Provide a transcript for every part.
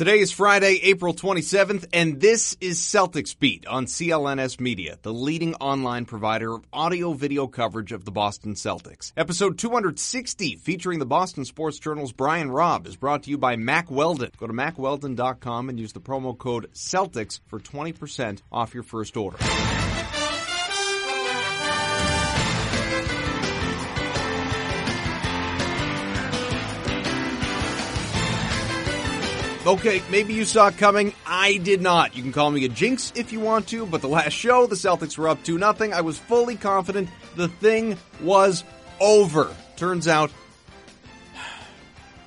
Today is Friday, April 27th, and this is Celtics Beat on CLNS Media, the leading online provider of audio video coverage of the Boston Celtics. Episode 260, featuring the Boston Sports Journal's Brian Robb, is brought to you by Mack Weldon. Go to mackweldon.com and use the promo code CELTICS for 20% off your first order. Okay, maybe you saw it coming. I did not. You can call me a jinx if you want to, but the last show, the Celtics were up 2 nothing. I was fully confident the thing was over. Turns out,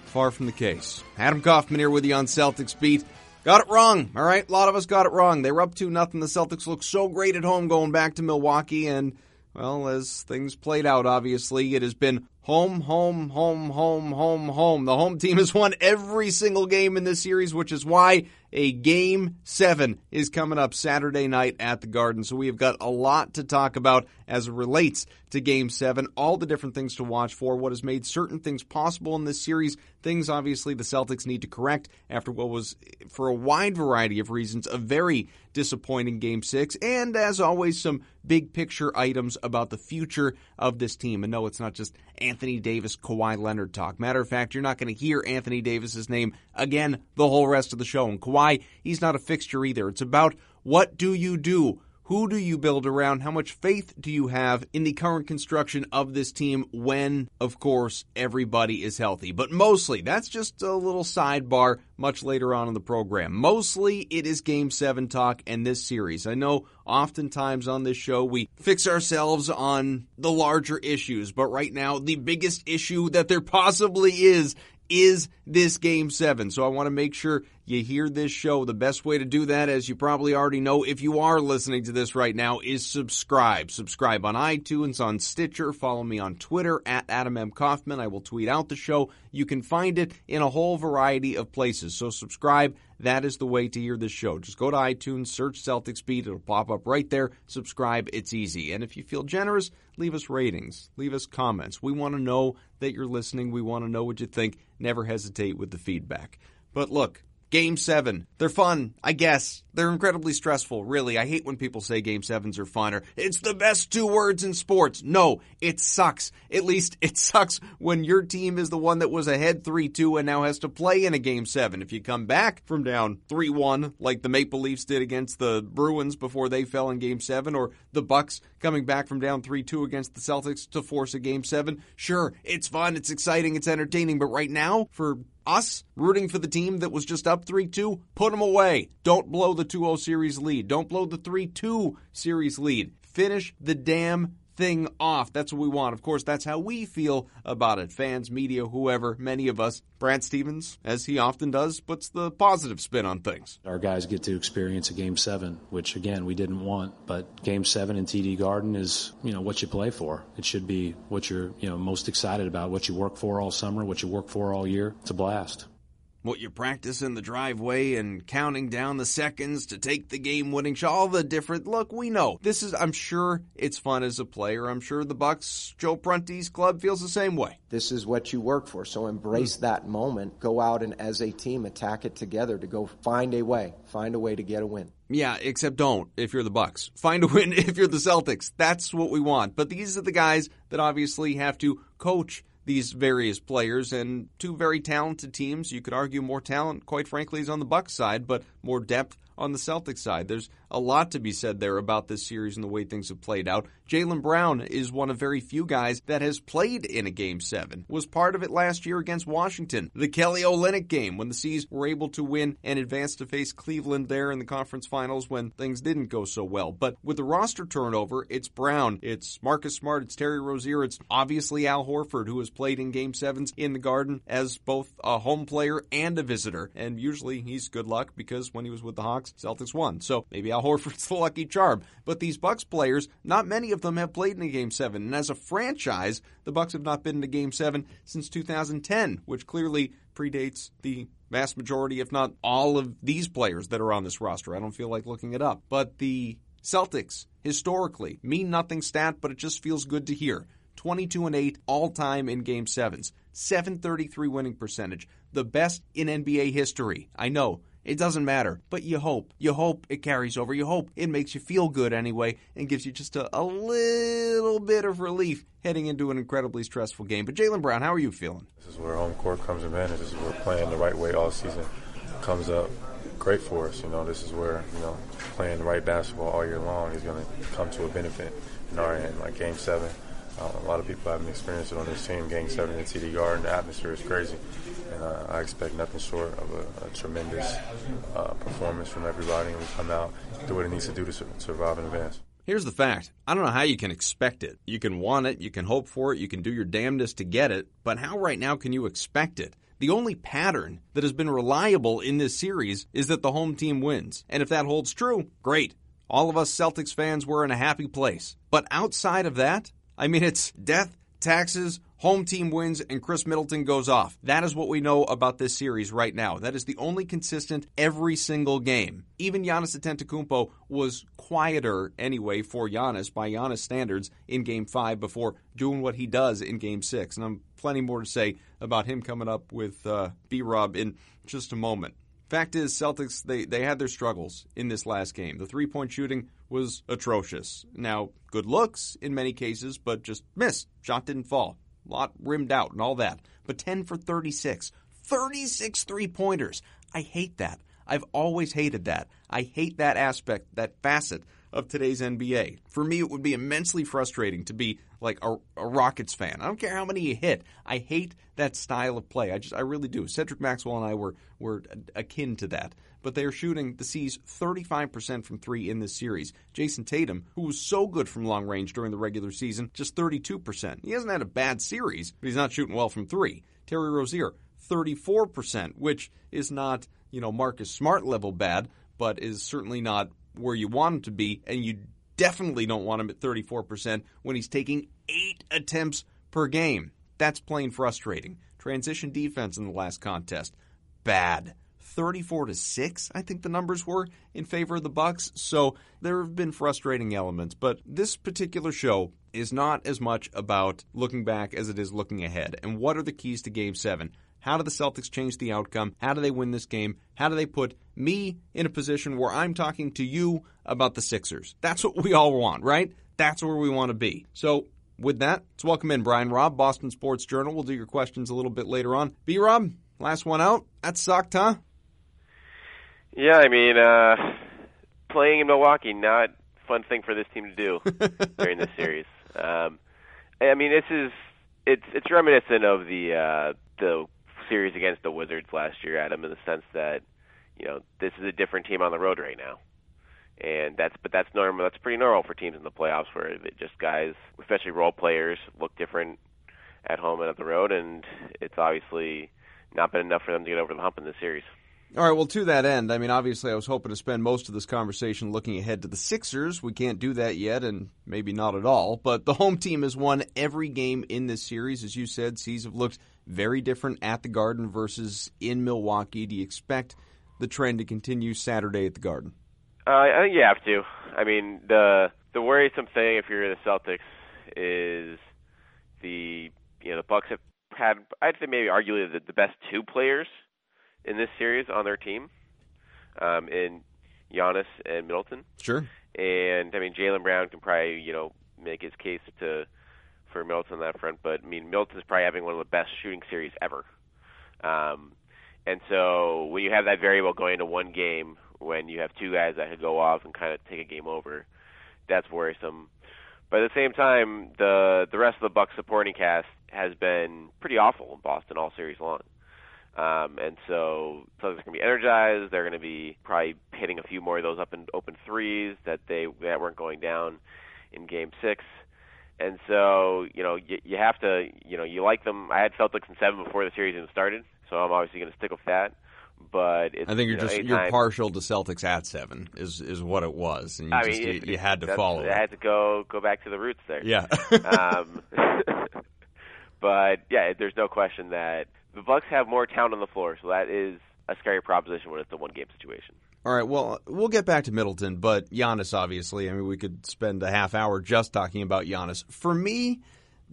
far from the case. Adam Kaufman here with you on Celtics Beat. Got it wrong, all right? A lot of us got it wrong. They were up 2 nothing. The Celtics looked so great at home going back to Milwaukee, and, well, as things played out, obviously, it has been Home, home, home, home, home, home. The home team has won every single game in this series, which is why a game seven is coming up Saturday night at the Garden. So we have got a lot to talk about as it relates to game seven, all the different things to watch for, what has made certain things possible in this series, things obviously the Celtics need to correct after what was, for a wide variety of reasons, a very disappointing game six, and as always, some big picture items about the future of this team. And no, it's not just Anthony Davis, Kawhi Leonard talk. Matter of fact, you're not going to hear Anthony Davis's name again the whole rest of the show. And Kawhi, he's not a fixture either. It's about what do you do who do you build around? How much faith do you have in the current construction of this team when, of course, everybody is healthy? But mostly, that's just a little sidebar much later on in the program. Mostly, it is Game 7 talk and this series. I know oftentimes on this show we fix ourselves on the larger issues, but right now, the biggest issue that there possibly is is this game seven. So I want to make sure you hear this show. The best way to do that, as you probably already know, if you are listening to this right now, is subscribe. Subscribe on iTunes, on Stitcher. Follow me on Twitter at Adam M. Kaufman. I will tweet out the show. You can find it in a whole variety of places. So subscribe. That is the way to hear this show. Just go to iTunes, search Celtics Beat. It'll pop up right there. Subscribe. It's easy. And if you feel generous, leave us ratings, leave us comments. We want to know that you're listening. We want to know what you think. Never hesitate with the feedback. But look, Game seven. They're fun, I guess. They're incredibly stressful, really. I hate when people say game sevens are fun or it's the best two words in sports. No, it sucks. At least it sucks when your team is the one that was ahead 3-2 and now has to play in a game seven. If you come back from down 3-1 like the Maple Leafs did against the Bruins before they fell in game seven or the Bucks coming back from down 3-2 against the Celtics to force a game seven, sure, it's fun, it's exciting, it's entertaining, but right now for us rooting for the team that was just up 3 2, put them away. Don't blow the 2 0 series lead. Don't blow the 3 2 series lead. Finish the damn thing off. That's what we want. Of course, that's how we feel about it. Fans, media, whoever, many of us. Brad Stevens, as he often does, puts the positive spin on things. Our guys get to experience a game seven, which again, we didn't want, but game seven in TD Garden is, you know, what you play for. It should be what you're, you know, most excited about, what you work for all summer, what you work for all year. It's a blast what you practice in the driveway and counting down the seconds to take the game winning shot, all the different look, we know. This is I'm sure it's fun as a player. I'm sure the Bucks Joe Prunty's club feels the same way. This is what you work for. So embrace mm. that moment. Go out and as a team attack it together to go find a way. Find a way to get a win. Yeah, except don't if you're the Bucks. Find a win if you're the Celtics. That's what we want. But these are the guys that obviously have to coach these various players and two very talented teams. You could argue more talent, quite frankly, is on the Bucks side, but more depth on the Celtics side. There's a lot to be said there about this series and the way things have played out. Jaylen Brown is one of very few guys that has played in a game seven. Was part of it last year against Washington. The Kelly Olynyk game when the C's were able to win and advance to face Cleveland there in the conference finals when things didn't go so well. But with the roster turnover, it's Brown, it's Marcus Smart, it's Terry Rozier, it's obviously Al Horford who has played in game sevens in the Garden as both a home player and a visitor. And usually he's good luck because when he was with the Hawks, Celtics won. So maybe Al Horford's the lucky charm. But these Bucks players, not many of them have played in a Game 7. And as a franchise, the Bucks have not been in a Game 7 since 2010, which clearly predates the vast majority, if not all of these players that are on this roster. I don't feel like looking it up. But the Celtics, historically, mean nothing stat, but it just feels good to hear. 22 and 8 all time in game sevens. 733 winning percentage, the best in NBA history. I know. It doesn't matter, but you hope. You hope it carries over. You hope it makes you feel good anyway and gives you just a, a little bit of relief heading into an incredibly stressful game. But Jaylen Brown, how are you feeling? This is where home court comes in advantage. This is where playing the right way all season comes up great for us. You know, this is where, you know, playing the right basketball all year long is going to come to a benefit in our end. Like game seven, uh, a lot of people haven't experienced it on this team. Game seven in TD Garden, the atmosphere is crazy and uh, I expect nothing short of a, a tremendous uh, performance from everybody, and we come out do what it needs to do to su- survive and advance. Here's the fact. I don't know how you can expect it. You can want it, you can hope for it, you can do your damnedest to get it, but how right now can you expect it? The only pattern that has been reliable in this series is that the home team wins. And if that holds true, great. All of us Celtics fans were in a happy place. But outside of that, I mean, it's death, taxes, home team wins, and Khris Middleton goes off. That is what we know about this series right now. That is the only consistent every single game. Even Giannis Antetokounmpo was quieter anyway for Giannis by Giannis standards in Game Five before doing what he does in Game Six. And I'm plenty more to say about him coming up with uh, B Rob in just a moment. Fact is, Celtics they they had their struggles in this last game. The three point shooting was atrocious. Now, good looks in many cases, but just missed. Shot didn't fall. Lot rimmed out and all that. But 10 for 36. 36 three pointers. I hate that. I've always hated that. I hate that aspect, that facet of today's NBA. For me, it would be immensely frustrating to be like a, a, Rockets fan. I don't care how many you hit. I hate that style of play. I just, I really do. Cedric Maxwell and I were were akin to that. But they are shooting the C's 35% from three in this series. Jayson Tatum, who was so good from long range during the regular season, just 32%. He hasn't had a bad series, but he's not shooting well from three. Terry Rozier, 34%, which is not, you know, Marcus Smart level bad, but is certainly not where you want him to be, and you definitely don't want him at 34% when he's taking eight attempts per game. That's plain frustrating. Transition defense in the last contest, bad. 34 to 6 I think the numbers were in favor of the Bucks so there have been frustrating elements but this particular show is not as much about looking back as it is looking ahead and what are the keys to game 7 how do the Celtics change the outcome? How do they win this game? How do they put me in a position where I'm talking to you about the Sixers? That's what we all want, right? That's where we want to be. So, with that, let's welcome in Brian Robb, Boston Sports Journal. We'll do your questions a little bit later on. B Rob, last one out. That sucked, huh? Yeah, I mean, uh, playing in Milwaukee, not a fun thing for this team to do during this series. Um, I mean, this is it's it's reminiscent of the uh, the series against the Wizards last year, Adam, in the sense that you know this is a different team on the road right now, and that's but that's normal. That's pretty normal for teams in the playoffs where it just guys, especially role players, look different at home and at the road, and it's obviously not been enough for them to get over the hump in this series. All right, well, to that end, I mean, obviously, I was hoping to spend most of this conversation looking ahead to the Sixers. We can't do that yet, and maybe not at all. But the home team has won every game in this series. As you said, C's have looked very different at the Garden versus in Milwaukee. Do you expect the trend to continue Saturday at the Garden? Uh, I think you have to. I mean, the the worrisome thing if you're the Celtics is the you know the Bucks have had I'd say maybe arguably the, the best two players in this series on their team, um, in Giannis and Middleton. Sure. And I mean, Jaylen Brown can probably you know make his case to for Middleton on that front, but I mean, Middleton's probably having one of the best shooting series ever. Um, and so when you have that variable going into one game, when you have two guys that could go off and kind of take a game over, that's worrisome. But at the same time, the the rest of the Bucks supporting cast has been pretty awful in Boston all series long. Um, and so, they're going to be energized. They're going to be probably hitting a few more of those up and open threes that they that weren't going down in Game Six. And so, you know, you, you have to, you know, you like them. I had Celtics in seven before the series even started, so I'm obviously going to stick with that. But I think you're you know, just you're partial to Celtics at seven is is what it was, and you, I just, mean, you, you had to follow. I had to go go back to the roots there. Yeah. um, but yeah, there's no question that the Bucks have more talent on the floor, so that is a scary proposition when it's a one game situation. All right, well, we'll get back to Middleton, but Giannis, obviously, I mean, we could spend a half hour just talking about Giannis. For me,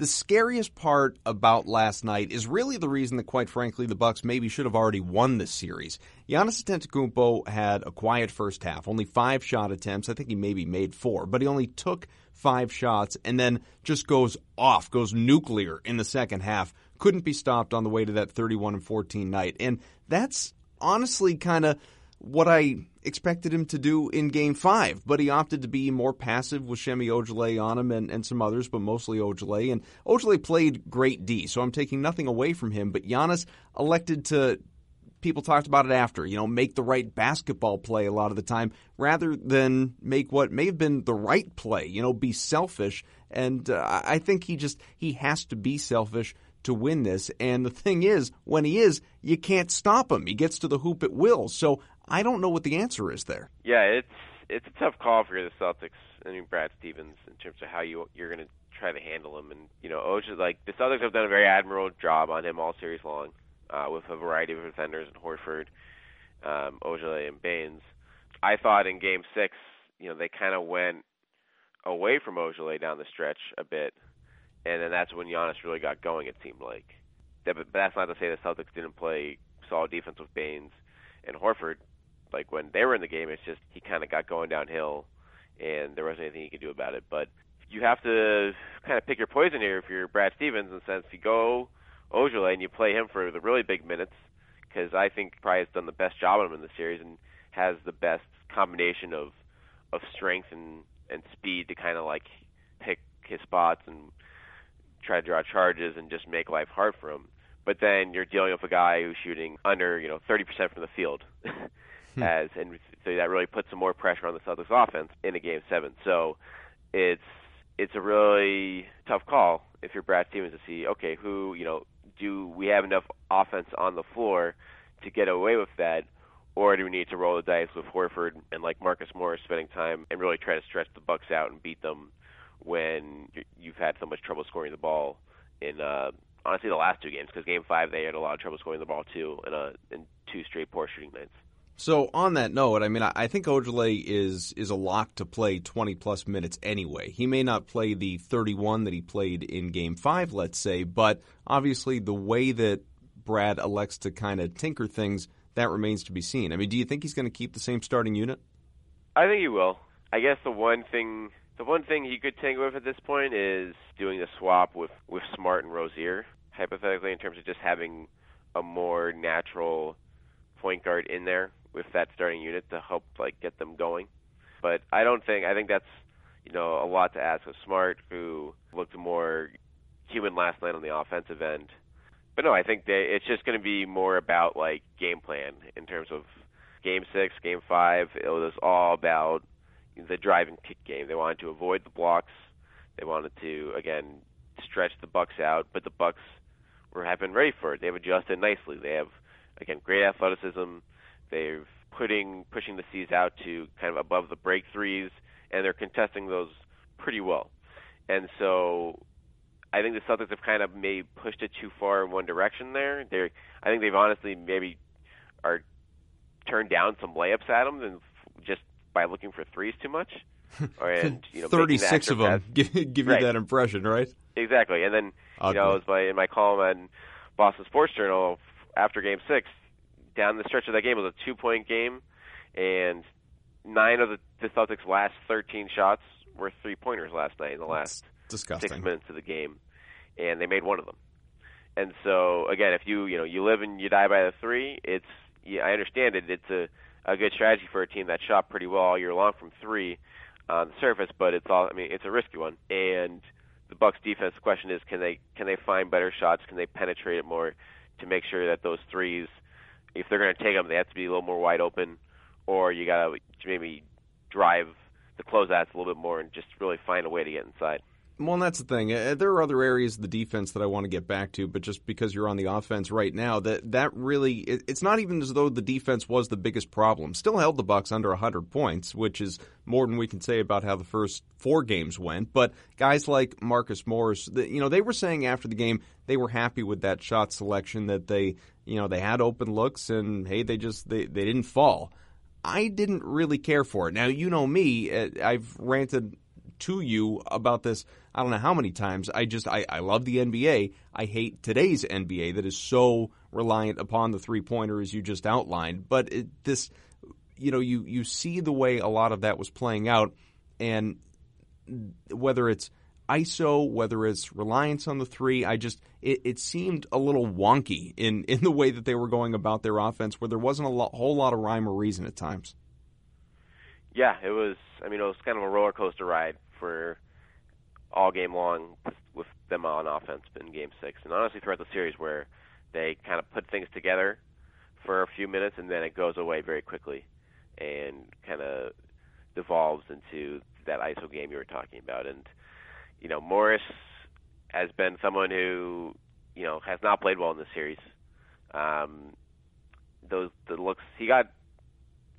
the scariest part about last night is really the reason that, quite frankly, the Bucks maybe should have already won this series. Giannis Antetokounmpo had a quiet first half, only five shot attempts. I think he maybe made four, but he only took five shots and then just goes off, goes nuclear in the second half. Couldn't be stopped on the way to that 31 and 14 night, and that's honestly kind of what I expected him to do in game five, but he opted to be more passive with Semi Ojeleye on him and, and some others, but mostly Ojeleye. And Ojeleye played great D, so I'm taking nothing away from him, but Giannis elected to people talked about it after, you know, make the right basketball play a lot of the time rather than make what may have been the right play, you know, be selfish. And uh, I think he just, he has to be selfish to win this. And the thing is, when he is, you can't stop him. He gets to the hoop at will. So I don't know what the answer is there. Yeah, it's it's a tough call for the Celtics. I mean, Brad Stevens in terms of how you you're going to try to handle him. And you know, Oja, like the Celtics have done a very admirable job on him all series long, uh, with a variety of defenders in Horford, um, and Baynes. I thought in Game Six, you know, they kind of went away from Ojeleye down the stretch a bit, and then that's when Giannis really got going. It seemed like, but that's not to say the Celtics didn't play solid defense with Baynes and Horford like when they were in the game, it's just he kind of got going downhill, and there wasn't anything he could do about it. But you have to kind of pick your poison here if you're Brad Stevens, in the sense you go Ojeleye and you play him for the really big minutes, because I think probably has done the best job on him in the series and has the best combination of of strength and and speed to kind of like pick his spots and try to draw charges and just make life hard for him. But then you're dealing with a guy who's shooting under, you know, 30% from the field. hmm. as and so that really puts some more pressure on the Celtics offense in a game seven. So it's it's a really tough call if you're Brad Stevens to see okay who you know do we have enough offense on the floor to get away with that or do we need to roll the dice with Horford and like Marcus Morris spending time and really try to stretch the Bucks out and beat them when you've had so much trouble scoring the ball in uh honestly the last two games because game 5 they had a lot of trouble scoring the ball too in a in two straight poor shooting nights. So on that note, I mean, I think Ojeleye is is a lock to play 20 plus minutes anyway. He may not play the 31 that he played in Game Five, let's say, but obviously the way that Brad elects to kind of tinker things, that remains to be seen. I mean, do you think he's going to keep the same starting unit? I think he will. I guess the one thing the one thing he could tinker with at this point is doing the swap with with Smart and Rozier, hypothetically, in terms of just having a more natural point guard in there with that starting unit to help like get them going. But I don't think I think that's you know a lot to ask of Smart, who looked more human last night on the offensive end. But no, I think they, it's just going to be more about like game plan in terms of game six, game five. It was all about the drive and kick game. They wanted to avoid the blocks. They wanted to again stretch the Bucks out, but the Bucks were have been ready for it. They've adjusted nicely. They have again great athleticism. They've putting pushing the C's out to kind of above the break threes, and they're contesting those pretty well. And so I think the Celtics have kind of maybe pushed it too far in one direction there. They're I think they've honestly maybe are turned down some layups at them and just by looking for threes too much. and you know, thirty six of them give, give you that impression, right? Exactly. And then you know, as my in my column on Boston Sports Journal after Game Six, down the stretch of that game was a two point game, and nine of the, the Celtics' last 13 shots were three pointers last night in the last six minutes of the game, and they made one of them. And so again, if you you know you live and you die by the three, it's yeah, I understand it. It's a a good strategy for a team that shot pretty well all year long from three on the surface, but it's all I mean it's a risky one. And the Bucks defense question is can they can they find better shots? Can they penetrate it more to make sure that those threes if they're going to take them, they have to be a little more wide open, or you got to maybe drive the closeouts a little bit more and just really find a way to get inside. Well, and that's the thing. Uh, there are other areas of the defense that I want to get back to, but just because you're on the offense right now, that that really it's not even as though the defense was the biggest problem. Still held the Bucks under 100 points, which is more than we can say about how the first four games went. But guys like Marcus Morris, you know, they were saying after the game they were happy with that shot selection that they, you know, they had open looks and hey, they just they they didn't fall. I didn't really care for it. Now, you know me, uh, I've ranted to you about this. I don't know how many times. I just I, I love the NBA. I hate today's NBA that is so reliant upon the three pointer as you just outlined. But it, this, you know, you you see the way a lot of that was playing out, and whether it's ISO, whether it's reliance on the three, I just it, it, seemed a little wonky in in the way that they were going about their offense, where there wasn't a whole lot of rhyme or reason at times. Yeah, it was. I mean, it was kind of a roller coaster ride for all game long with them on offense in Game Six, and honestly throughout the series, where they kind of put things together for a few minutes and then it goes away very quickly, and kind of devolves into that ISO game you were talking about, and you know, Morris has been someone who, you know, has not played well in this series. Um, those the looks he got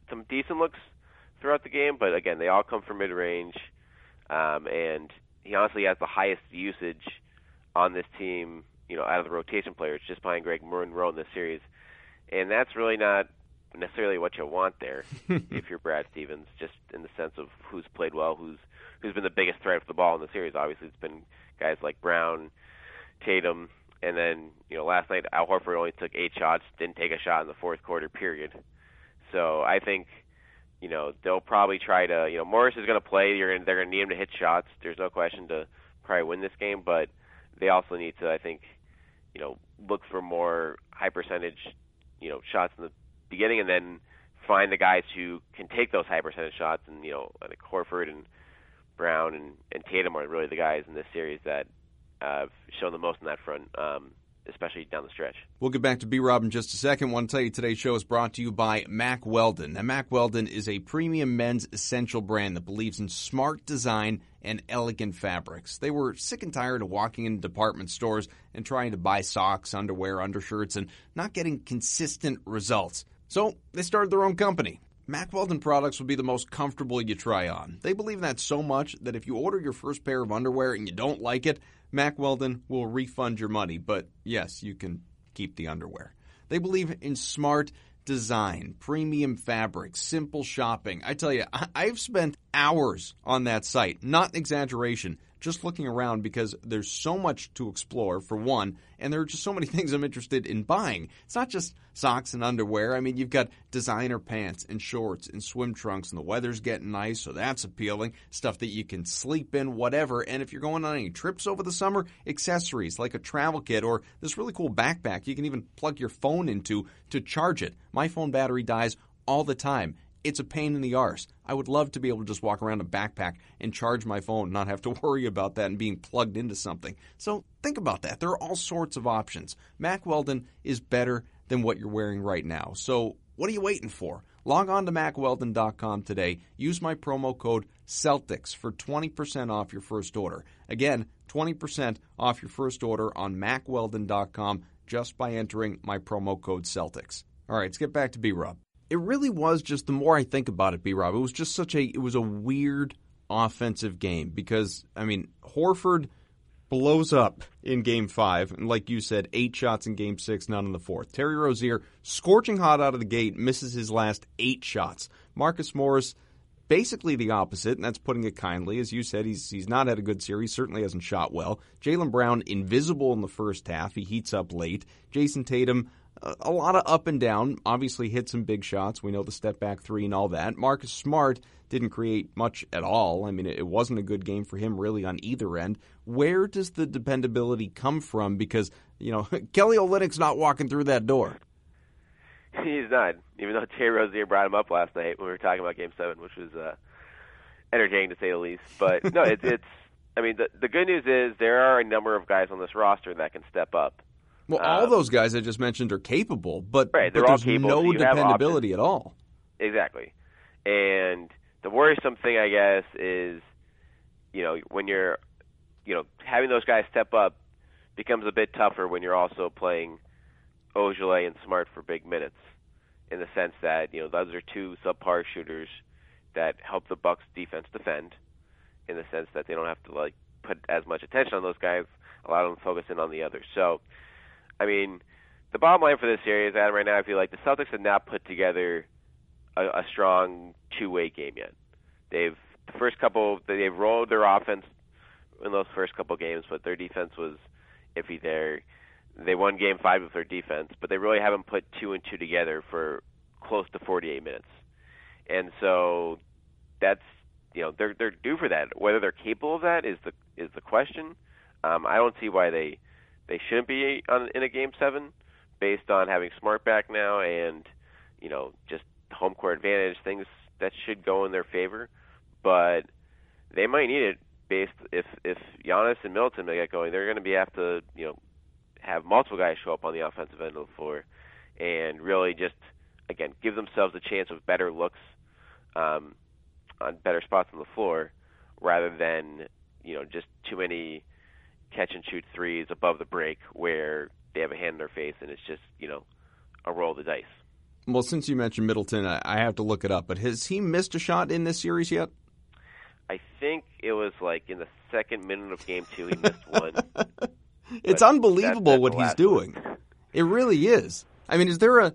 some decent looks throughout the game, but again, they all come from mid range, um, and he honestly has the highest usage on this team. You know, out of the rotation players, just behind Greg Monroe in this series, and that's really not necessarily what you want there if you're Brad Stevens, just in the sense of who's played well, who's who's been the biggest threat for the ball in the series. Obviously, it's been guys like Brown, Tatum, and then you know last night Al Horford only took eight shots, didn't take a shot in the fourth quarter period. So I think you know they'll probably try to you know Morris is going to play. You're gonna, they're going to need him to hit shots. There's no question to probably win this game, but they also need to I think you know look for more high percentage you know shots in the beginning and then find the guys who can take those high percentage shots and you know like Horford and Brown and, and Tatum are really the guys in this series that uh, have shown the most on that front, um, especially down the stretch. We'll get back to B Rob in just a second. I want to tell you today's show is brought to you by Mack Weldon. Now, Mack Weldon is a premium men's essential brand that believes in smart design and elegant fabrics. They were sick and tired of walking in department stores and trying to buy socks, underwear, undershirts, and not getting consistent results. So they started their own company. Mack Weldon products will be the most comfortable you try on. They believe in that so much that if you order your first pair of underwear and you don't like it, Mack Weldon will refund your money. But yes, you can keep the underwear. They believe in smart design, premium fabric, simple shopping. I tell you, I've spent hours on that site, not exaggeration, just looking around because there's so much to explore, for one, and there are just so many things I'm interested in buying. It's not just socks and underwear. I mean, you've got designer pants and shorts and swim trunks, and the weather's getting nice, so that's appealing. Stuff that you can sleep in, whatever. And if you're going on any trips over the summer, accessories like a travel kit or this really cool backpack you can even plug your phone into to charge it. My phone battery dies all the time it's a pain in the arse. I would love to be able to just walk around a backpack and charge my phone, not have to worry about that and being plugged into something. So think about that. There are all sorts of options. Mack Weldon is better than what you're wearing right now. So what are you waiting for? Log on to mackweldon.com today. Use my promo code Celtics for 20% off your first order. Again, 20% off your first order on mackweldon.com just by entering my promo code Celtics. All right, let's get back to B Rob it really was just the more I think about it, B Rob, it was just such a it was a weird offensive game because I mean Horford blows up in game five, and like you said, eight shots in game six, none in the fourth. Terry Rozier, scorching hot out of the gate, misses his last eight shots. Marcus Morris, basically the opposite, and that's putting it kindly. As you said, he's he's not had a good series, certainly hasn't shot well. Jaylen Brown, invisible in the first half, he heats up late. Jayson Tatum, a lot of up and down. Obviously, hit some big shots. We know the step back three and all that. Marcus Smart didn't create much at all. I mean, it wasn't a good game for him really on either end. Where does the dependability come from? Because you know Kelly Olynyk's not walking through that door. He's not, even though Terry Rozier brought him up last night when we were talking about Game Seven, which was uh, entertaining to say the least. But no, it's it's. I mean, the the good news is there are a number of guys on this roster that can step up. Well, all um, those guys I just mentioned are capable, but, right, but there's no so dependability at all. Exactly. And the worrisome thing, I guess, is you know when you're you know having those guys step up becomes a bit tougher when you're also playing Ojeleye and Smart for big minutes. In the sense that you know those are two subpar shooters that help the Bucks defense defend. In the sense that they don't have to like put as much attention on those guys, A lot of them focus in on the others. So I mean, the bottom line for this series, Adam, right now, I feel like the Celtics have not put together a, a strong two-way game yet. They've the first couple they've rolled their offense in those first couple games, but their defense was iffy there. They won game five with their defense, but they really haven't put two and two together for close to 48 minutes. And so that's you know they're they're due for that. Whether they're capable of that is the is the question. Um, I don't see why they they shouldn't be on, in a game seven based on having Smart back now and you know just home court advantage things that should go in their favor. But they might need it based if if Giannis and Middleton may get going, they're going to be have to you know have multiple guys show up on the offensive end of the floor and really just again give themselves a chance of better looks um, on better spots on the floor rather than you know just too many catch and shoot threes above the break where they have a hand in their face and it's just you know a roll of the dice. Well, since you mentioned Middleton, I have to look it up. But has he missed a shot in this series yet? I think it was like in the second minute of game two he missed one. it's unbelievable what he's doing. One. It really is. I mean, is there a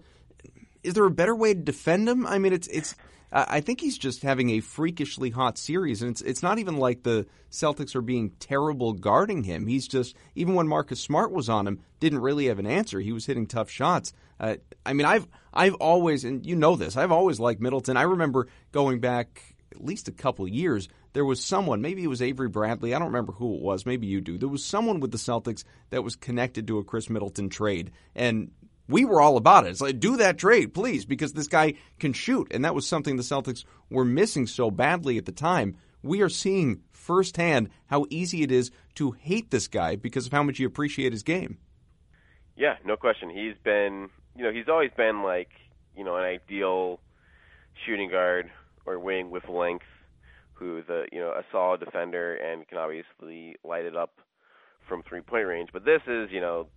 is there a better way to defend him? I mean, it's it's. I think he's just having a freakishly hot series, and it's it's not even like the Celtics are being terrible guarding him. He's just even when Marcus Smart was on him, didn't really have an answer. He was hitting tough shots. Uh, I mean, I've I've always and you know this. I've always liked Middleton. I remember going back at least a couple years. There was someone, maybe it was Avery Bradley. I don't remember who it was. Maybe you do. There was someone with the Celtics that was connected to a Khris Middleton trade, and we were all about it. It's like, do that trade, please, because this guy can shoot. And that was something the Celtics were missing so badly at the time. We are seeing firsthand how easy it is to hate this guy because of how much you appreciate his game. Yeah, no question. He's been, you know, he's always been like, you know, an ideal shooting guard or wing with length who's a, you know, a solid defender and can obviously light it up from three point range. But this is, you know,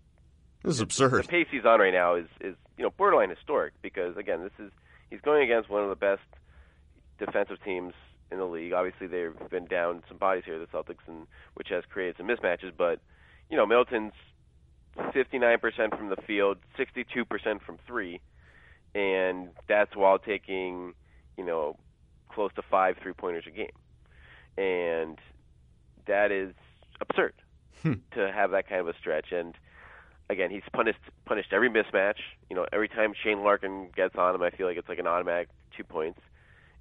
this is absurd. The pace he's on right now is is you know borderline historic because again this is he's going against one of the best defensive teams in the league. Obviously they've been down some bodies here, the Celtics, and which has created some mismatches. But you know Middleton's 59% from the field, 62% from three, and that's while taking you know close to five three pointers a game, and that is absurd hmm. to have that kind of a stretch and again, he's punished punished every mismatch. You know, every time Shane Larkin gets on him, I feel like it's like an automatic two points,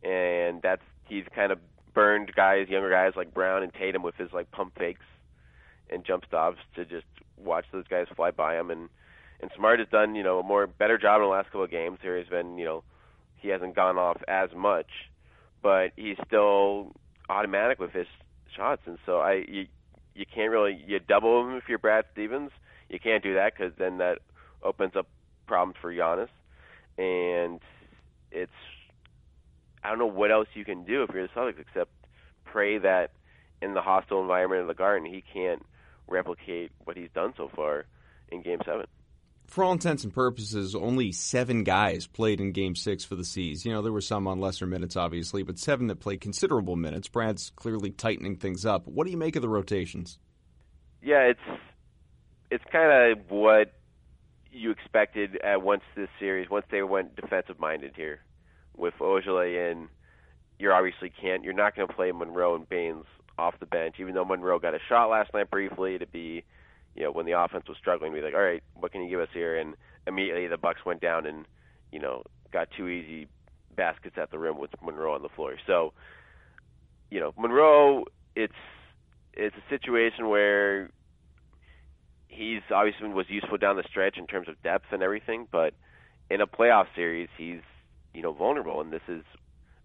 and that's he's kind of burned guys, younger guys like Brown and Tatum with his like pump fakes and jump stops to just watch those guys fly by him. And and Smart has done you know a more better job in the last couple of games. There has been you know he hasn't gone off as much, but he's still automatic with his shots. And so I you you can't really you double him if you're Brad Stevens you can't do that because then that opens up problems for Giannis, and it's I don't know what else you can do if you're the Celtics except pray that in the hostile environment of the Garden he can't replicate what he's done so far in Game Seven. For all intents and purposes, only seven guys played in Game Six for the C's. You know, there were some on lesser minutes, obviously, but seven that played considerable minutes. Brad's clearly tightening things up. What do you make of the rotations? Yeah, it's it's kind of what you expected at once this series, once they went defensive minded here with Ojeleye in. You obviously can't. You're not going to play Monroe and Baynes off the bench, even though Monroe got a shot last night briefly to be, you know, when the offense was struggling, be like, all right, what can you give us here? And immediately the Bucks went down and, you know, got two easy baskets at the rim with Monroe on the floor. So, you know, Monroe, it's it's a situation where he's obviously was useful down the stretch in terms of depth and everything, but in a playoff series, he's you know vulnerable, and this is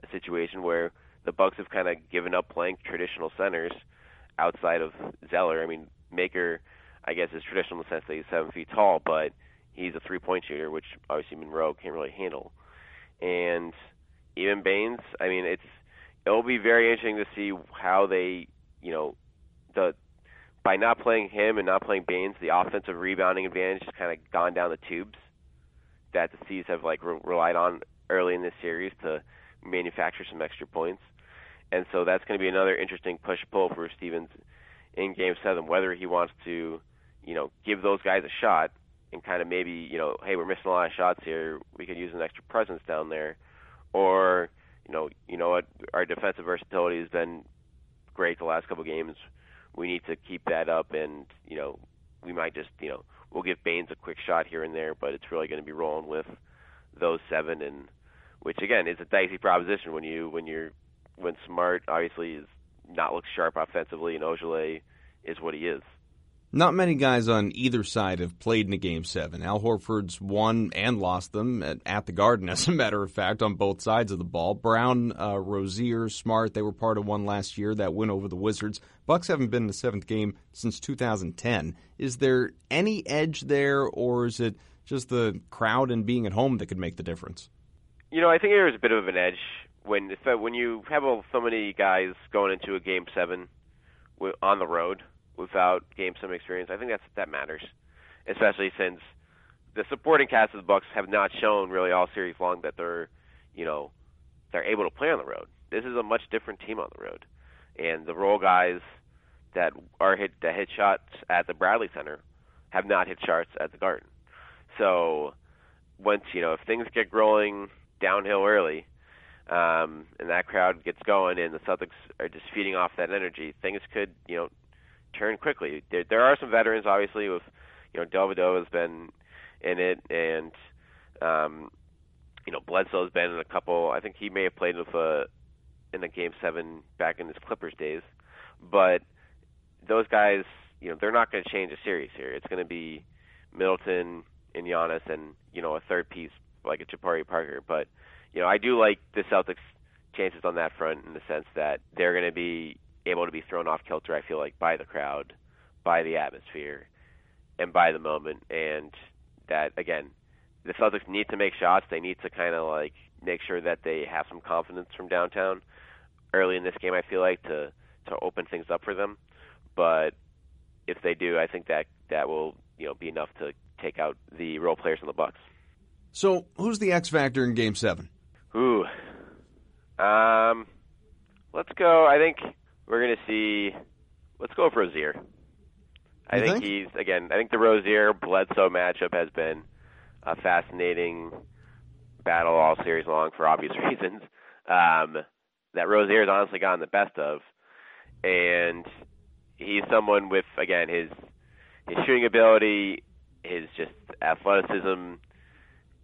a situation where the Bucks have kind of given up playing traditional centers outside of Zeller. I mean, Maker, I guess, is traditional in the sense that he's seven feet tall, but he's a three-point shooter, which obviously Monroe can't really handle. And even Baynes, I mean, it's it'll be very interesting to see how they, you know, the by not playing him and not playing Baynes, the offensive rebounding advantage has kind of gone down the tubes that the C's have like re- relied on early in this series to manufacture some extra points. And so that's going to be another interesting push pull for Stevens in Game Seven, whether he wants to, you know, give those guys a shot and kind of maybe, you know, hey, we're missing a lot of shots here. We could use an extra presence down there, or you know, you know what, our defensive versatility has been great the last couple games. We need to keep that up, and you know, we might just you know we'll give Baynes a quick shot here and there, but it's really going to be rolling with those seven, and which again is a dicey proposition when you when you're when Smart obviously is not look sharp offensively, and Ojeleye is what he is. Not many guys on either side have played in a game seven. Al Horford's won and lost them at, at the Garden, as a matter of fact, on both sides of the ball. Brown, uh, Rozier, Smart, they were part of one last year, that win over the Wizards. Bucks haven't been in the seventh game since 2010. Is there any edge there, or is it just the crowd and being at home that could make the difference? You know, I think there's a bit of an edge when when you have so many guys going into a game seven on the road without game seven experience. I think that's that matters, especially since the supporting cast of the Bucks have not shown really all series long that they're, you know, they're able to play on the road. This is a much different team on the road, and the role guys that are hit that hit shots at the Bradley Center have not hit shots at the Garden. So once you know if things get rolling downhill early, um, and that crowd gets going, and the Celtics are just feeding off that energy, things could you know turn quickly. There, there are some veterans, obviously, with you know Dellavedova has been in it, and um, you know Bledsoe's been in a couple. I think he may have played with a in a game seven back in his Clippers days, but those guys, you know, they're not going to change a series here. It's going to be Middleton and Giannis, and you know a third piece like a Jabari Parker. But you know, I do like the Celtics' chances on that front in the sense that they're going to be able to be thrown off kilter. I feel like by the crowd, by the atmosphere, and by the moment, and that again, the Celtics need to make shots. They need to kind of like make sure that they have some confidence from downtown early in this game. I feel like to to open things up for them, but if they do, I think that that will you know be enough to take out the role players in the Bucks. So, who's the X factor in Game Seven? Ooh, um, let's go. I think we're going to see. Let's go with Rozier. I think, think? he's again. I think the Rozier Bledsoe matchup has been a fascinating battle all series long for obvious reasons. Um, that Rozier has honestly gotten the best of, and he's someone with again his his shooting ability, his just athleticism,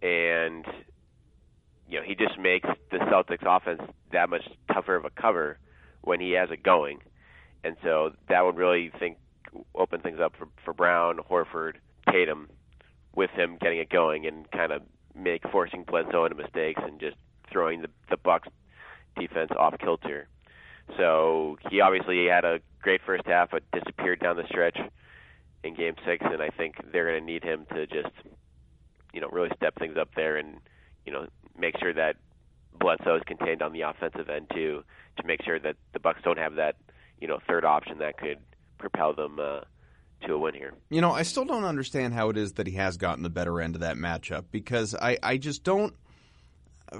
and you know he just makes the Celtics offense that much tougher of a cover when he has it going, and so that would really think open things up for for Brown, Horford, Tatum, with him getting it going and kind of make forcing Bledsoe into mistakes and just throwing the the Bucks defense off kilter. So he obviously had a great first half, but disappeared down the stretch in Game Six, and I think they're going to need him to just, you know, really step things up there and, you know, make sure that Bledsoe is contained on the offensive end too, to make sure that the Bucks don't have that, you know, third option that could propel them uh, to a win here. You know, I still don't understand how it is that he has gotten the better end of that matchup because I, I just don't.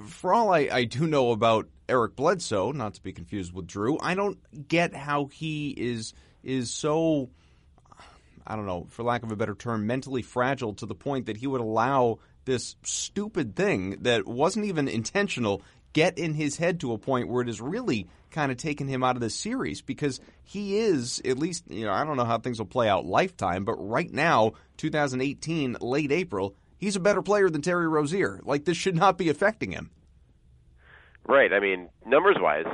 For all I, I do know about Eric Bledsoe, not to be confused with Drew, I don't get how he is is so. I don't know, for lack of a better term, mentally fragile to the point that he would allow this stupid thing that wasn't even intentional get in his head to a point where it has really kind of taken him out of the series because he is at least you know I don't know how things will play out lifetime but right now 2018 late April he's a better player than Terry Rozier like this should not be affecting him Right. I mean, numbers wise,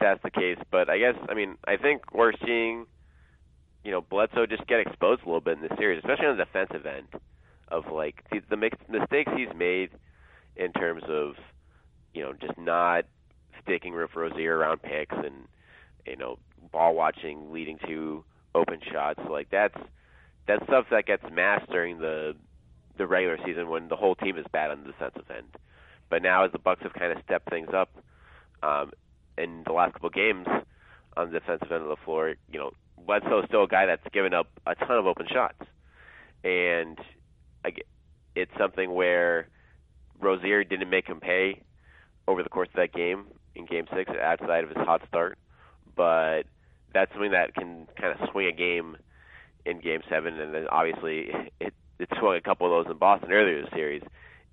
that's the case. But I guess, I mean, I think we're seeing, you know, Bledsoe just get exposed a little bit in this series, especially on the defensive end of like the, the mistakes he's made in terms of, you know, just not sticking with Rozier around picks and, you know, ball watching leading to open shots. Like that's that's stuff that gets masked during the the regular season when the whole team is bad on the defensive end. But now, as the Bucks have kind of stepped things up um, in the last couple games on the defensive end of the floor, you know, Bledsoe is still a guy that's given up a ton of open shots, and I it's something where Rozier didn't make him pay over the course of that game in Game Six outside of his hot start, but that's something that can kind of swing a game in Game Seven, and then obviously it it swung a couple of those in Boston earlier this series,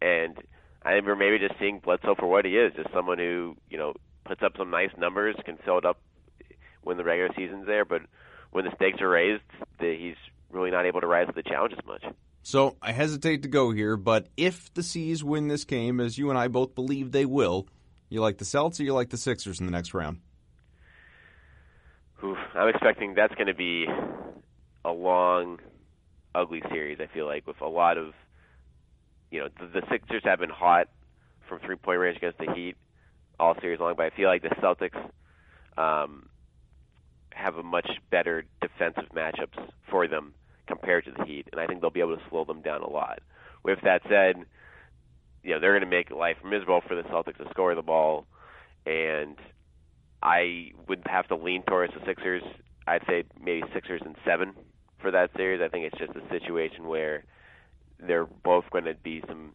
and I we're maybe just seeing Bledsoe for what he is, just someone who you know puts up some nice numbers, can fill it up when the regular season's there, but when the stakes are raised, the, he's really not able to rise to the challenge as much. So I hesitate to go here, but if the C's win this game, as you and I both believe they will, you like the Celtics or you like the Sixers in the next round? Oof, I'm expecting that's going to be a long, ugly series. I feel like with a lot of, you know, the, the Sixers have been hot from three point range against the Heat all series long, but I feel like the Celtics um, have a much better defensive matchups for them compared to the Heat, and I think they'll be able to slow them down a lot. With that said, you know they're going to make life miserable for the Celtics to score the ball, and I would have to lean towards the Sixers. I'd say maybe Sixers and seven for that series. I think it's just a situation where they're both going to be some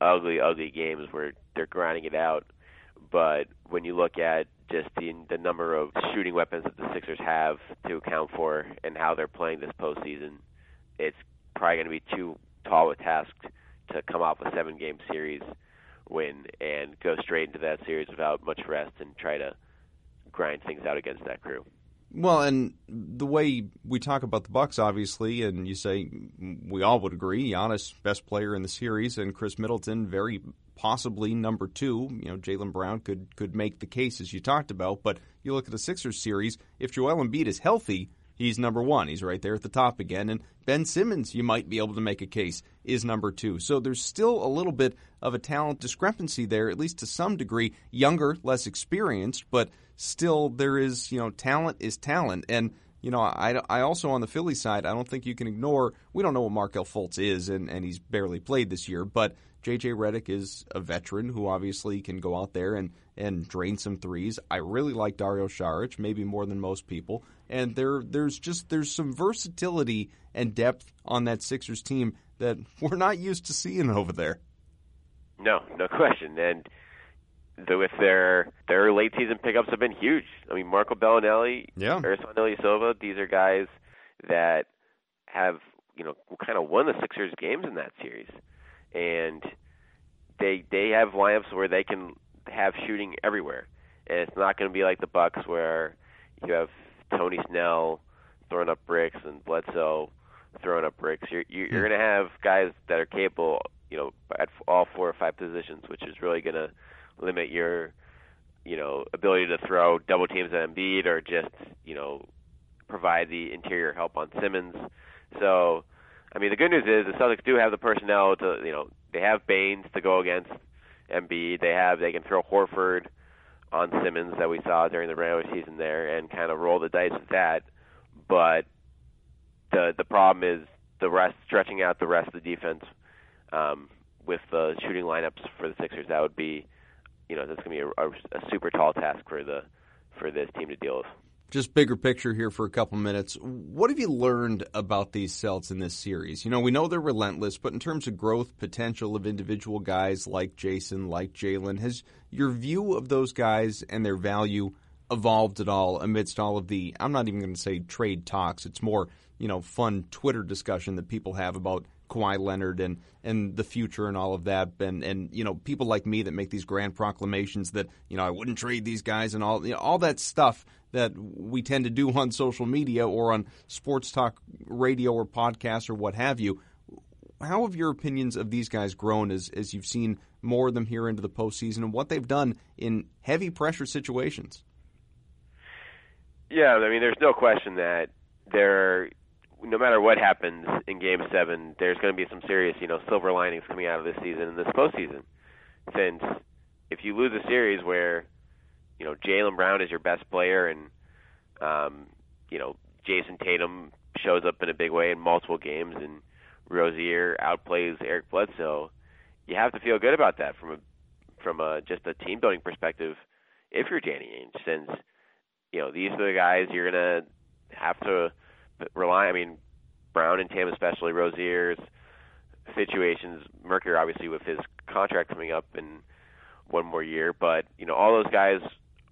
ugly, ugly games where they're grinding it out. But when you look at just the the number of shooting weapons that the Sixers have to account for and how they're playing this postseason, it's probably going to be too tall a task to come off a seven game series win and go straight into that series without much rest and try to grind things out against that crew. Well, and the way we talk about the Bucks, obviously, and you say we all would agree, Giannis best player in the series, and Khris Middleton very possibly number two. You know, Jaylen Brown could could make the case as you talked about, but you look at the Sixers series. If Joel Embiid is healthy, he's number one. He's right there at the top again. And Ben Simmons, you might be able to make a case, is number two. So there's still a little bit of a talent discrepancy there, at least to some degree. Younger, less experienced, but still there is, you know, talent is talent. And, you know, I, I also on the Philly side, I don't think you can ignore, we don't know what Markelle Fultz is, and, and he's barely played this year, but JJ Redick is a veteran who obviously can go out there and, and drain some threes. I really like Dario Saric, maybe more than most people. And there there's just there's some versatility and depth on that Sixers team that we're not used to seeing over there. No, no question. And with their their late season pickups have been huge. I mean, Marco Belinelli, yeah, Ersan Ilyasova, these are guys that have you know kind of won the Sixers games in that series, and they they have lineups where they can have shooting everywhere, and it's not going to be like the Bucks where you have Tony Snell throwing up bricks and Bledsoe throwing up bricks. You're you're, you're hmm. going to have guys that are capable, you know, at all four or five positions, which is really going to limit your, you know, ability to throw double teams at Embiid or just, you know, provide the interior help on Simmons. So, I mean, the good news is the Celtics do have the personnel to, you know, they have Baynes to go against Embiid. They have they can throw Horford on Simmons that we saw during the regular season there and kind of roll the dice with that. But the the problem is the rest stretching out the rest of the defense um, with the shooting lineups for the Sixers. That would be you know that's going to be a, a, a super tall task for the for this team to deal with. Just bigger picture here for a couple minutes. What have you learned about these Celts in this series? You know, we know they're relentless, but in terms of growth potential of individual guys like Jayson, like Jaylen, has your view of those guys and their value evolved at all amidst all of the, I'm not even going to say trade talks, it's more, you know, fun Twitter discussion that people have about Kawhi Leonard and and the future and all of that, and and you know people like me that make these grand proclamations that you know I wouldn't trade these guys and all you know, all that stuff that we tend to do on social media or on sports talk radio or podcasts or what have you. How have your opinions of these guys grown as as you've seen more of them here into the postseason and what they've done in heavy pressure situations? Yeah, I mean, there's no question that they're no matter what happens in Game Seven, there's going to be some serious, you know, silver linings coming out of this season and this postseason. Since if you lose a series where, you know, Jaylen Brown is your best player and, um, you know, Jayson Tatum shows up in a big way in multiple games and Rozier outplays Eric Bledsoe, you have to feel good about that from a from a just a team building perspective. If you're Danny Ainge, since you know these are the guys you're gonna have to rely. I mean, Brown and Tam, especially Rozier's situations. Mercury, obviously, with his contract coming up in one more year, but you know, all those guys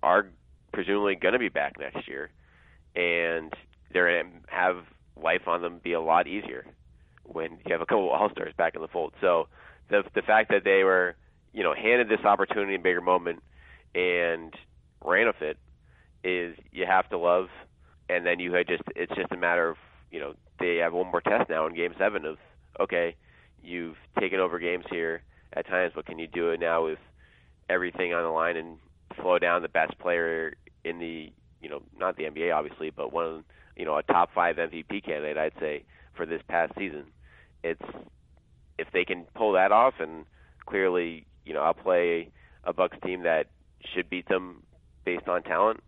are presumably going to be back next year, and they're going to have life on them be a lot easier when you have a couple of all stars back in the fold. So the the fact that they were you know handed this opportunity, a bigger moment, and ran with it is you have to love, and then you just it's just a matter of you know they have one more test now in Game Seven of okay, you've taken over games here at times, but can you do it now with everything on the line and slow down the best player in the you know not the NBA obviously, but one you know a top five MVP candidate I'd say for this past season. It's if they can pull that off and clearly you know I'll play a Bucks team that should beat them based on talent,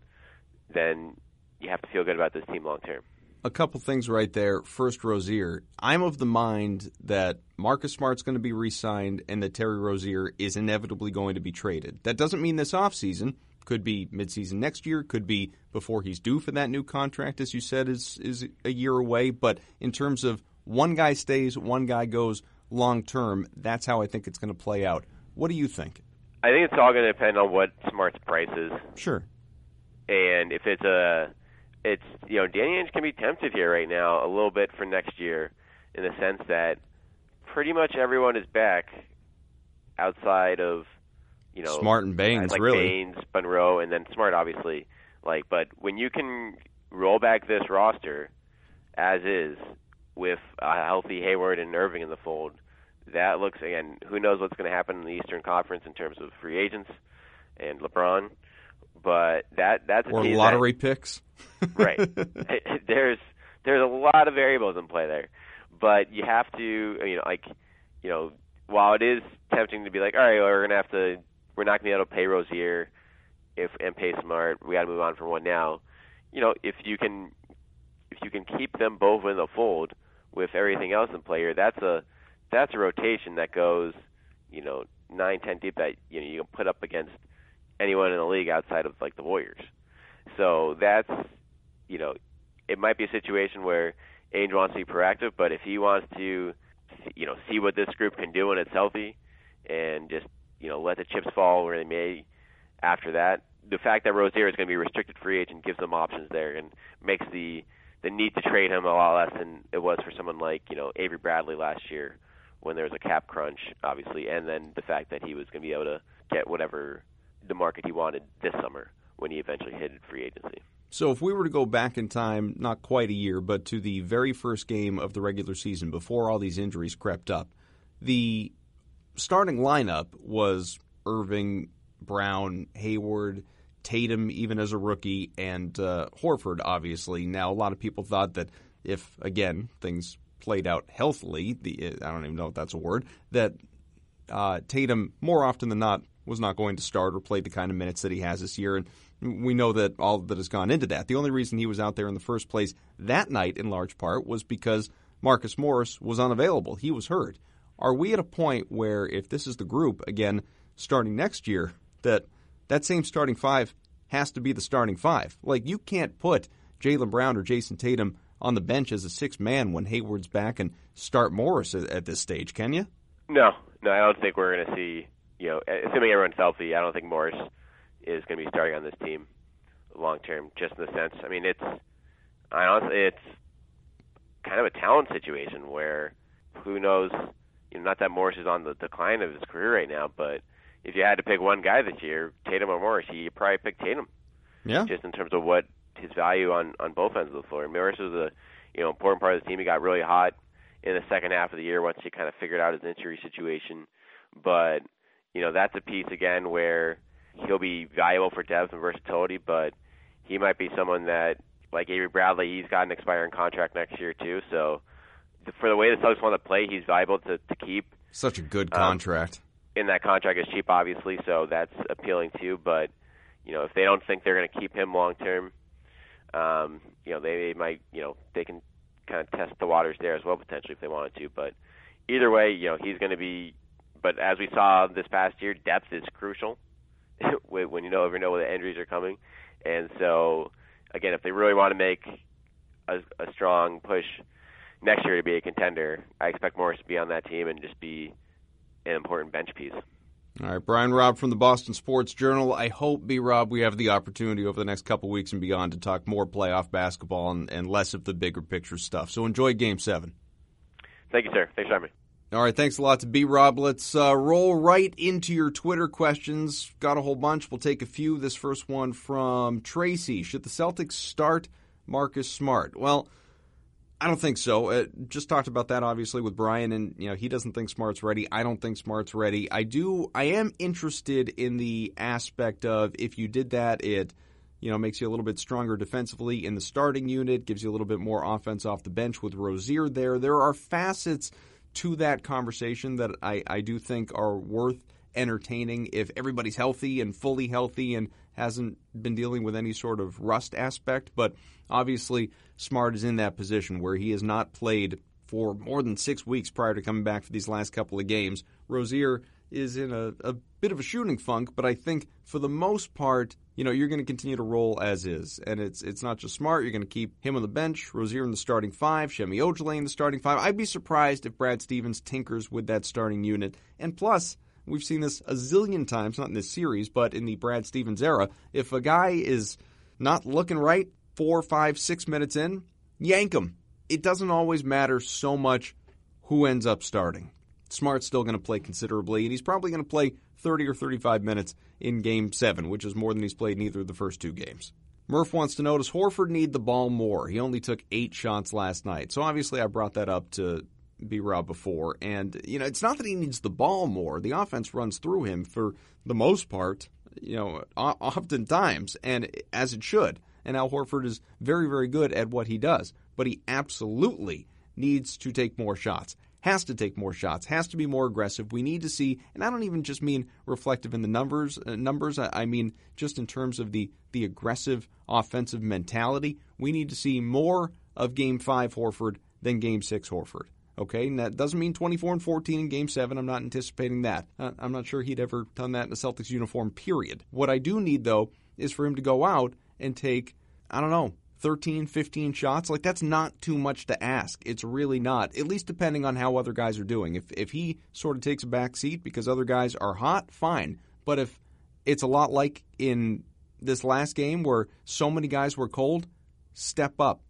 then you have to feel good about this team long term. A couple things right there. First, Rozier. I'm of the mind that Marcus Smart's going to be re signed and that Terry Rozier is inevitably going to be traded. That doesn't mean this offseason. Could be midseason next year, could be before he's due for that new contract, as you said, is is a year away. But in terms of one guy stays, one guy goes long term, that's how I think it's going to play out. What do you think? I think it's all going to depend on what Smart's price is. Sure. And if it's a, it's you know Danny Ainge can be tempted here right now a little bit for next year, in the sense that pretty much everyone is back outside of you know Smart and Baynes, like really. Baynes, Monroe, and then Smart obviously. Like, but when you can roll back this roster as is with a healthy Hayward and Irving in the fold, that looks again. Who knows what's going to happen in the Eastern Conference in terms of free agents and LeBron, but that that's a Or lottery picks. right. there's there's a lot of variables in play there, but you have to you know like you know while it is tempting to be like all right well, we're gonna have to we're not gonna be able to pay Rozier if and pay Smart we got to move on from one now. You know if you can if you can keep them both in the fold with everything else in play here, that's a that's a rotation that goes, you know, nine, ten deep that you know you can put up against anyone in the league outside of like the Warriors. So that's you know, it might be a situation where Ainge wants to be proactive, but if he wants to, you know, see what this group can do when it's healthy, and just you know let the chips fall where they may after that, the fact that Rozier is going to be restricted free agent gives them options there and makes the the need to trade him a lot less than it was for someone like you know Avery Bradley last year when there was a cap crunch, obviously, and then the fact that he was going to be able to get whatever the market he wanted this summer when he eventually hit free agency. So if we were to go back in time, not quite a year, but to the very first game of the regular season before all these injuries crept up, the starting lineup was Irving, Brown, Hayward, Tatum, even as a rookie, and uh, Horford, obviously. Now, a lot of people thought that if, again, things played out healthily, the I don't even know if that's a word, that uh, Tatum, more often than not, was not going to start or play the kind of minutes that he has this year. And we know that all that has gone into that. The only reason he was out there in the first place that night, in large part, was because Marcus Morris was unavailable. He was hurt. Are we at a point where, if this is the group, again, starting next year, that that same starting five has to be the starting five? Like, you can't put Jaylen Brown or Jayson Tatum on the bench as a six man when Hayward's back and start Morris at, at this stage, can you? No, no, I don't think we're going to see. You know, assuming everyone's healthy, I don't think Morris is going to be starting on this team long term. Just in the sense, I mean, it's I honestly, it's kind of a talent situation where who knows. You know, not that Morris is on the decline of his career right now, but if you had to pick one guy this year, Tatum or Morris, you probably pick Tatum. Yeah. Just in terms of what his value on on both ends of the floor. Morris was a you know important part of the team. He got really hot in the second half of the year once he kind of figured out his injury situation. But you know that's a piece again where he'll be valuable for depth and versatility, but he might be someone that like Avery Bradley, he's got an expiring contract next year too. So for the way the Celtics want to play, he's valuable to to keep. Such a good Um, contract. And that contract is cheap, obviously, so that's appealing too. But you know, if they don't think they're going to keep him long term, um, you know, they, they might, you know, they can kind of test the waters there as well potentially if they wanted to. But either way, you know, he's going to be. But as we saw this past year, depth is crucial when you know ever know when the injuries are coming. And so, again, if they really want to make a, a strong push next year to be a contender, I expect Morris to be on that team and just be an important bench piece. All right, Brian Robb from the Boston Sports Journal. I hope, B. Rob, we have the opportunity over the next couple weeks and beyond to talk more playoff basketball and, and less of the bigger picture stuff. So enjoy Game 7. Thank you, sir. Thanks for having me. All right, thanks a lot to B Rob. Let's uh, roll right into your Twitter questions. Got a whole bunch. We'll take a few. This first one from Tracy. Should the Celtics start Marcus Smart? Well, I don't think so. Uh, just talked about that obviously with Brian, and you know he doesn't think Smart's ready. I don't think Smart's ready. I do. I am interested in the aspect of if you did that, it you know makes you a little bit stronger defensively in the starting unit, gives you a little bit more offense off the bench with Rozier there. There are facets to that conversation that I, I do think are worth entertaining if everybody's healthy and fully healthy and hasn't been dealing with any sort of rust aspect. But obviously, Smart is in that position where he has not played for more than six weeks prior to coming back for these last couple of games. Rozier is in a, a bit of a shooting funk, but I think for the most part, you know, you're going to continue to roll as is. And it's it's not just smart. You're going to keep him on the bench, Rozier in the starting five, Semi Ojeleye in the starting five. I'd be surprised if Brad Stevens tinkers with that starting unit. And plus, we've seen this a zillion times, not in this series, but in the Brad Stevens era. If a guy is not looking right four, five, six minutes in, yank him. It doesn't always matter so much who ends up starting. Smart's still going to play considerably, and he's probably going to play 30 or 35 minutes in Game 7, which is more than he's played in either of the first two games. Murph wants to know Does Horford need the ball more? He only took eight shots last night. So obviously, I brought that up to B Rob before. And, you know, it's not that he needs the ball more. The offense runs through him for the most part, you know, oftentimes, and as it should. And Al Horford is very, very good at what he does. But he absolutely needs to take more shots has to take more shots, has to be more aggressive. We need to see, and I don't even just mean reflective in the numbers. Uh, numbers, I, I mean just in terms of the the aggressive offensive mentality. We need to see more of Game Five Horford than Game Six Horford. Okay, and that doesn't mean 24 and 14 in Game 7. I'm not anticipating that. Uh, I'm not sure he'd ever done that in a Celtics uniform, period. What I do need, though, is for him to go out and take, I don't know, 13, 15 shots, like that's not too much to ask. It's really not, at least depending on how other guys are doing. If, if he sort of takes a back seat because other guys are hot, fine. But if it's a lot like in this last game where so many guys were cold, step up,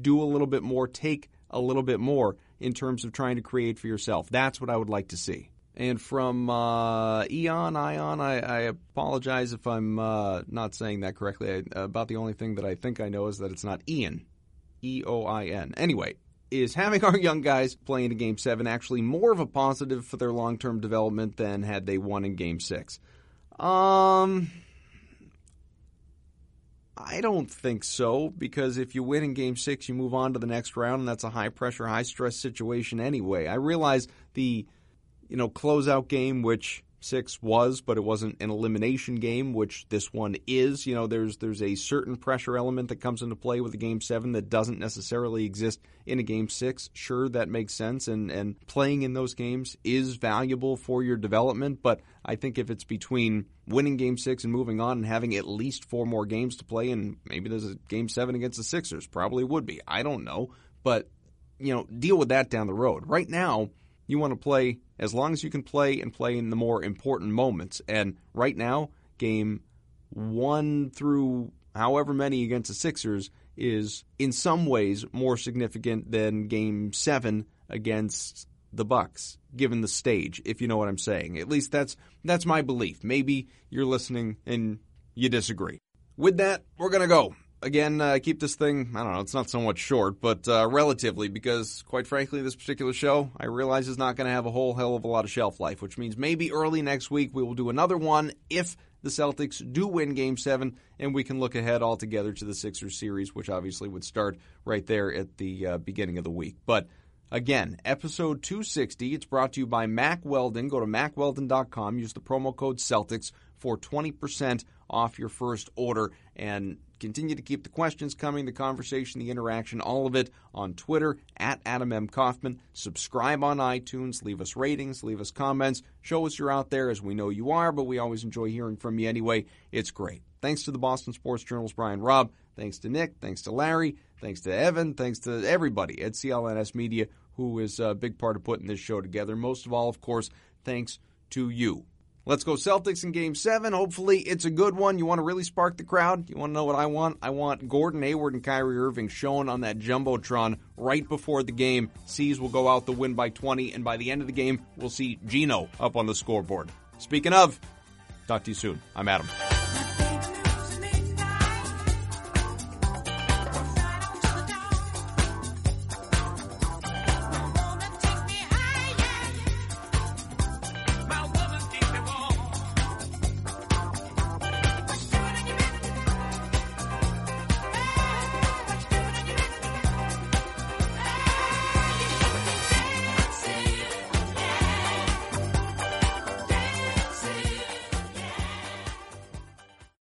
do a little bit more, take a little bit more in terms of trying to create for yourself. That's what I would like to see. And from uh, Eon, Ion, I, I, apologize if I'm uh, not saying that correctly. I, about the only thing that I think I know is that it's not Ian. E O I N. Anyway, is having our young guys playing in Game 7 actually more of a positive for their long term development than had they won in Game 6? Um. I don't think so because if you win in game six, you move on to the next round, and that's a high pressure, high stress situation anyway. I realize the you know, closeout game, which six was, but it wasn't an elimination game, which this one is. You know, there's there's a certain pressure element that comes into play with a game seven that doesn't necessarily exist in a game six. Sure, that makes sense, and and playing in those games is valuable for your development. But I think if it's between winning game six and moving on and having at least four more games to play, and maybe there's a game seven against the Sixers, probably would be. I don't know, but you know, deal with that down the road. Right now you want to play as long as you can play and play in the more important moments. And right now, game one through however many against the Sixers is in some ways more significant than game seven against the Bucks, given the stage, if you know what I'm saying. At least that's that's my belief. Maybe you're listening and you disagree. With that, we're gonna go again, uh, keep this thing, I don't know, it's not so much short, but uh, relatively, because quite frankly, this particular show, I realize is not going to have a whole hell of a lot of shelf life, which means maybe early next week we will do another one if the Celtics do win Game 7, and we can look ahead altogether to the Sixers series, which obviously would start right there at the uh, beginning of the week. But Again, episode 260. It's brought to you by Mack Weldon. Go to mackweldon.com. Use the promo code Celtics for 20% off your first order. And continue to keep the questions coming, the conversation, the interaction, all of it on Twitter at Adam M. Kaufman. Subscribe on iTunes, leave us ratings, leave us comments, show us you're out there as we know you are, but we always enjoy hearing from you anyway. It's great. Thanks to the Boston Sports Journal's Brian Robb. Thanks to Nick. Thanks to Larry. Thanks to Evan. Thanks to everybody at CLNS Media who is a big part of putting this show together. Most of all, of course, thanks to you Let's go Celtics in game seven. Hopefully, it's a good one. You want to really spark the crowd? You want to know what I want? I want Gordon Hayward and Kyrie Irving shown on that Jumbotron right before the game. C's will go out the win by 20, and by the end of the game, we'll see Gino up on the scoreboard. Speaking of, talk to you soon. I'm Adam.